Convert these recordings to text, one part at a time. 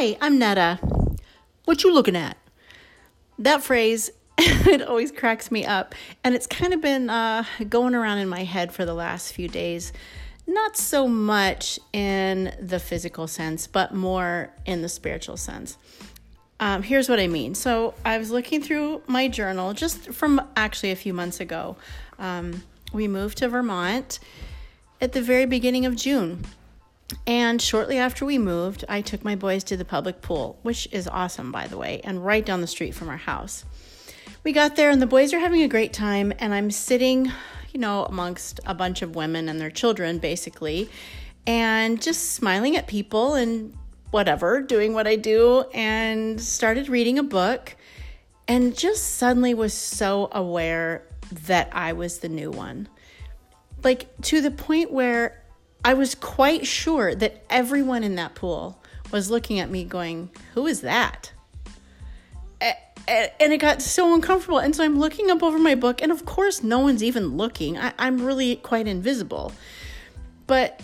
Hi, I'm Netta. What you looking at? That phrase, it always cracks me up. And it's kind of been uh, going around in my head for the last few days. Not so much in the physical sense, but more in the spiritual sense. Um, here's what I mean. So I was looking through my journal just from actually a few months ago. Um, we moved to Vermont at the very beginning of June. And shortly after we moved, I took my boys to the public pool, which is awesome, by the way, and right down the street from our house. We got there, and the boys are having a great time, and I'm sitting, you know, amongst a bunch of women and their children, basically, and just smiling at people and whatever, doing what I do, and started reading a book, and just suddenly was so aware that I was the new one. Like to the point where I was quite sure that everyone in that pool was looking at me going, Who is that? And it got so uncomfortable. And so I'm looking up over my book, and of course, no one's even looking. I, am really quite invisible. But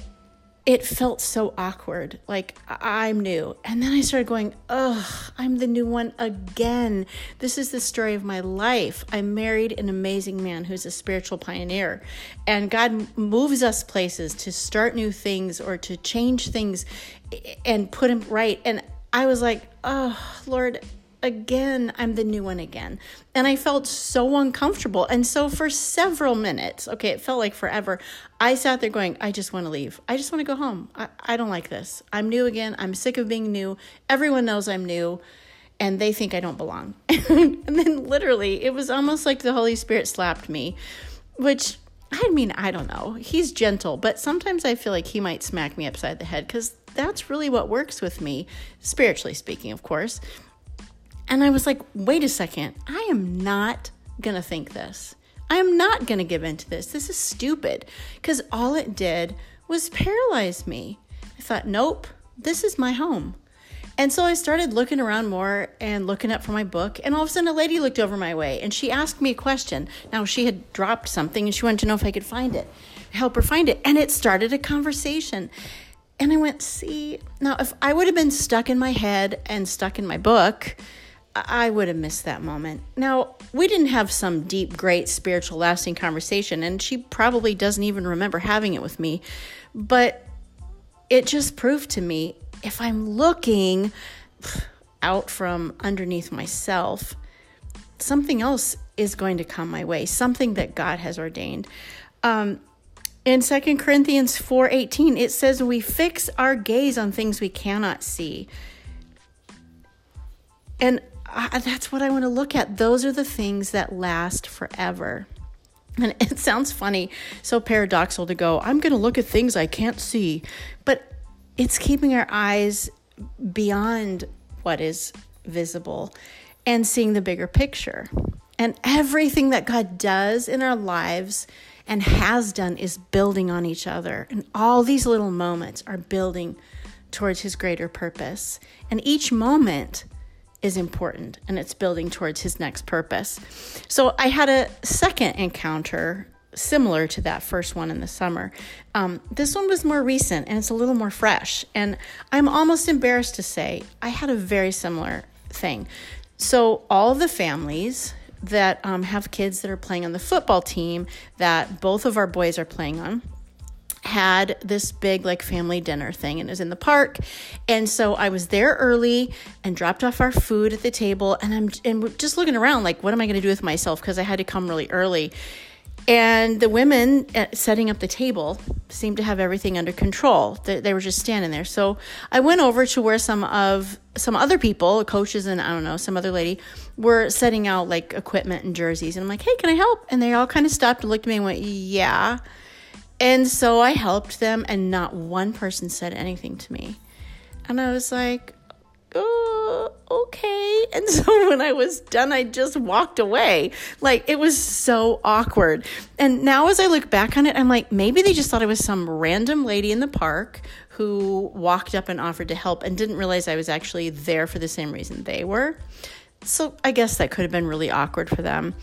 it felt so awkward. Like I'm new. And then I started going, ugh, I'm the new one again. This is the story of my life. I married an amazing man who's a spiritual pioneer. And God moves us places to start new things or to change things and put them right. And I was like, oh, Lord, again, I'm the new one again. And I felt so uncomfortable. And so for several minutes, okay, it felt like forever, I sat there going, I just want to leave. I just want to go home. I, I don't like this. I'm new again. I'm sick of being new. Everyone knows I'm new and they think I don't belong. and then literally, it was almost like the Holy Spirit slapped me, which I mean, I don't know. He's gentle, but sometimes I feel like he might smack me upside the head because that's really what works with me, spiritually speaking, of course. And I was like, wait a second, I am not to think this. I am not to give in to this. This is stupid. Because all it did was paralyze me. I thought, nope, this is my home. And so I started looking around more and looking up for my book. And all of a sudden, a lady looked over my way and she asked me a question. Now, she had dropped something and she wanted to know if I could find it, help her find it. And it started a conversation. And I went, see, now if I would have been stuck in my head and stuck in my book, I would have missed that moment. Now, we didn't have some deep, great, spiritual, lasting conversation, and she probably doesn't even remember having it with me. But it just proved to me if I'm looking out from underneath myself, something else is going to come my way, something that God has ordained. Um, in 2 Corinthians 4:18 it says we fix our gaze on things we cannot see. And I, that's what I want to look at. Those are the things that last forever. And it sounds funny, so paradoxical to go, I'm going to look at things I can't see. But it's keeping our eyes beyond what is visible and seeing the bigger picture. And everything that God does in our lives and has done is building on each other. And all these little moments are building towards His greater purpose. And each moment is important and it's building towards his next purpose. So I had a second encounter similar to that first one in the summer. Um, this one was more recent and it's a little more fresh. And I'm almost embarrassed to say I had a very similar thing. So, all the families that um, have kids that are playing on the football team that both of our boys are playing on had this big like family dinner thing and it was in the park. And so i was there early and dropped off our food at the table and i'm and just looking around like what am i going to do with myself? Because i had to come really early. And the women uh, setting up the table seemed to have everything under control. They, they were just standing there. So i went over to where some of some other people coaches and i don't know some other lady were setting out like equipment and jerseys. And i'm like hey can i help? And they all kind of stopped and looked at me and went yeah and so I helped them, and not one person said anything to me. And I was like, oh, okay. And so when I was done, I just walked away. Like it was so awkward. And now as I look back on it, I'm like, maybe they just thought I was some random lady in the park who walked up and offered to help and didn't realize I was actually there for the same reason they were. So I guess that could have been really awkward for them.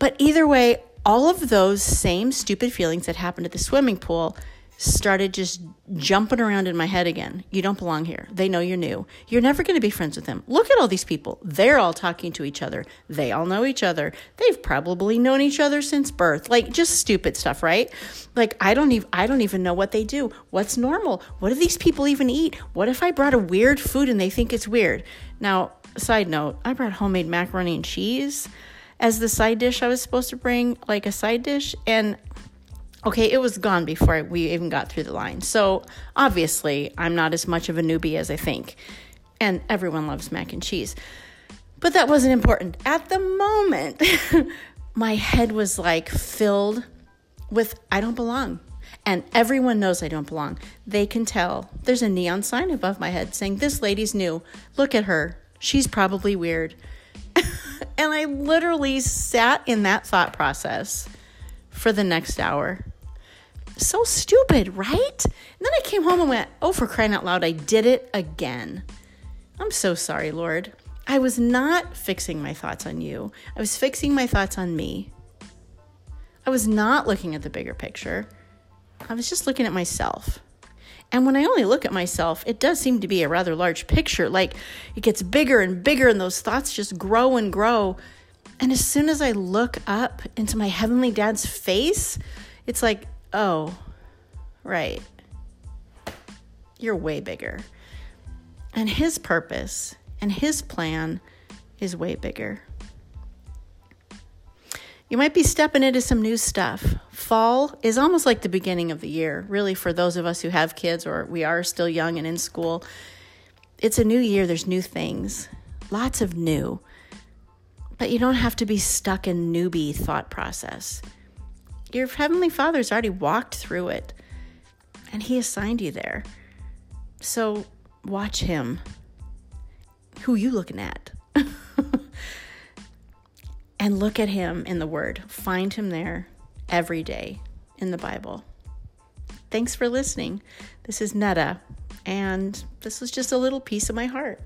But either way, all of those same stupid feelings that happened at the swimming pool started just jumping around in my head again. You don't belong here. They know you're new. You're never going to be friends with them. Look at all these people. They're all talking to each other. They all know each other. They've probably known each other since birth. Like just stupid stuff, right? Like I don't even I don't even know what they do. What's normal? What do these people even eat? What if I brought a weird food and they think it's weird? Now, side note, I brought homemade macaroni and cheese as the side dish I was supposed to bring, like a side dish, and Okay, it was gone before we even got through the line. So obviously, I'm not as much of a newbie as I think. And everyone loves mac and cheese. But that wasn't important. At the moment, my head was like filled with I don't belong. And everyone knows I don't belong. They can tell. There's a neon sign above my head saying, This lady's new. Look at her. She's probably weird. And I literally sat in that thought process for the next hour. So stupid, right? And then I came home and went, oh, for crying out loud, I did it again. I'm so sorry, Lord. I was not fixing my thoughts on you, I was fixing my thoughts on me. I was not looking at the bigger picture, I was just looking at myself. And when I only look at myself, it does seem to be a rather large picture. Like it gets bigger and bigger, and those thoughts just grow and grow. And as soon as I look up into my heavenly dad's face, it's like, oh, right. You're way bigger. And his purpose and his plan is way bigger. You might be stepping into some new stuff. Fall is almost like the beginning of the year, really, for those of us who have kids or we are still young and in school. It's a new year, there's new things, lots of new. But you don't have to be stuck in newbie thought process. Your Heavenly Father's already walked through it, and He assigned you there. So watch Him. Who you looking at? And look at Him in the Word. Find Him there every day in the Bible. Thanks for listening. This is Netta, and this was just a little piece of my heart.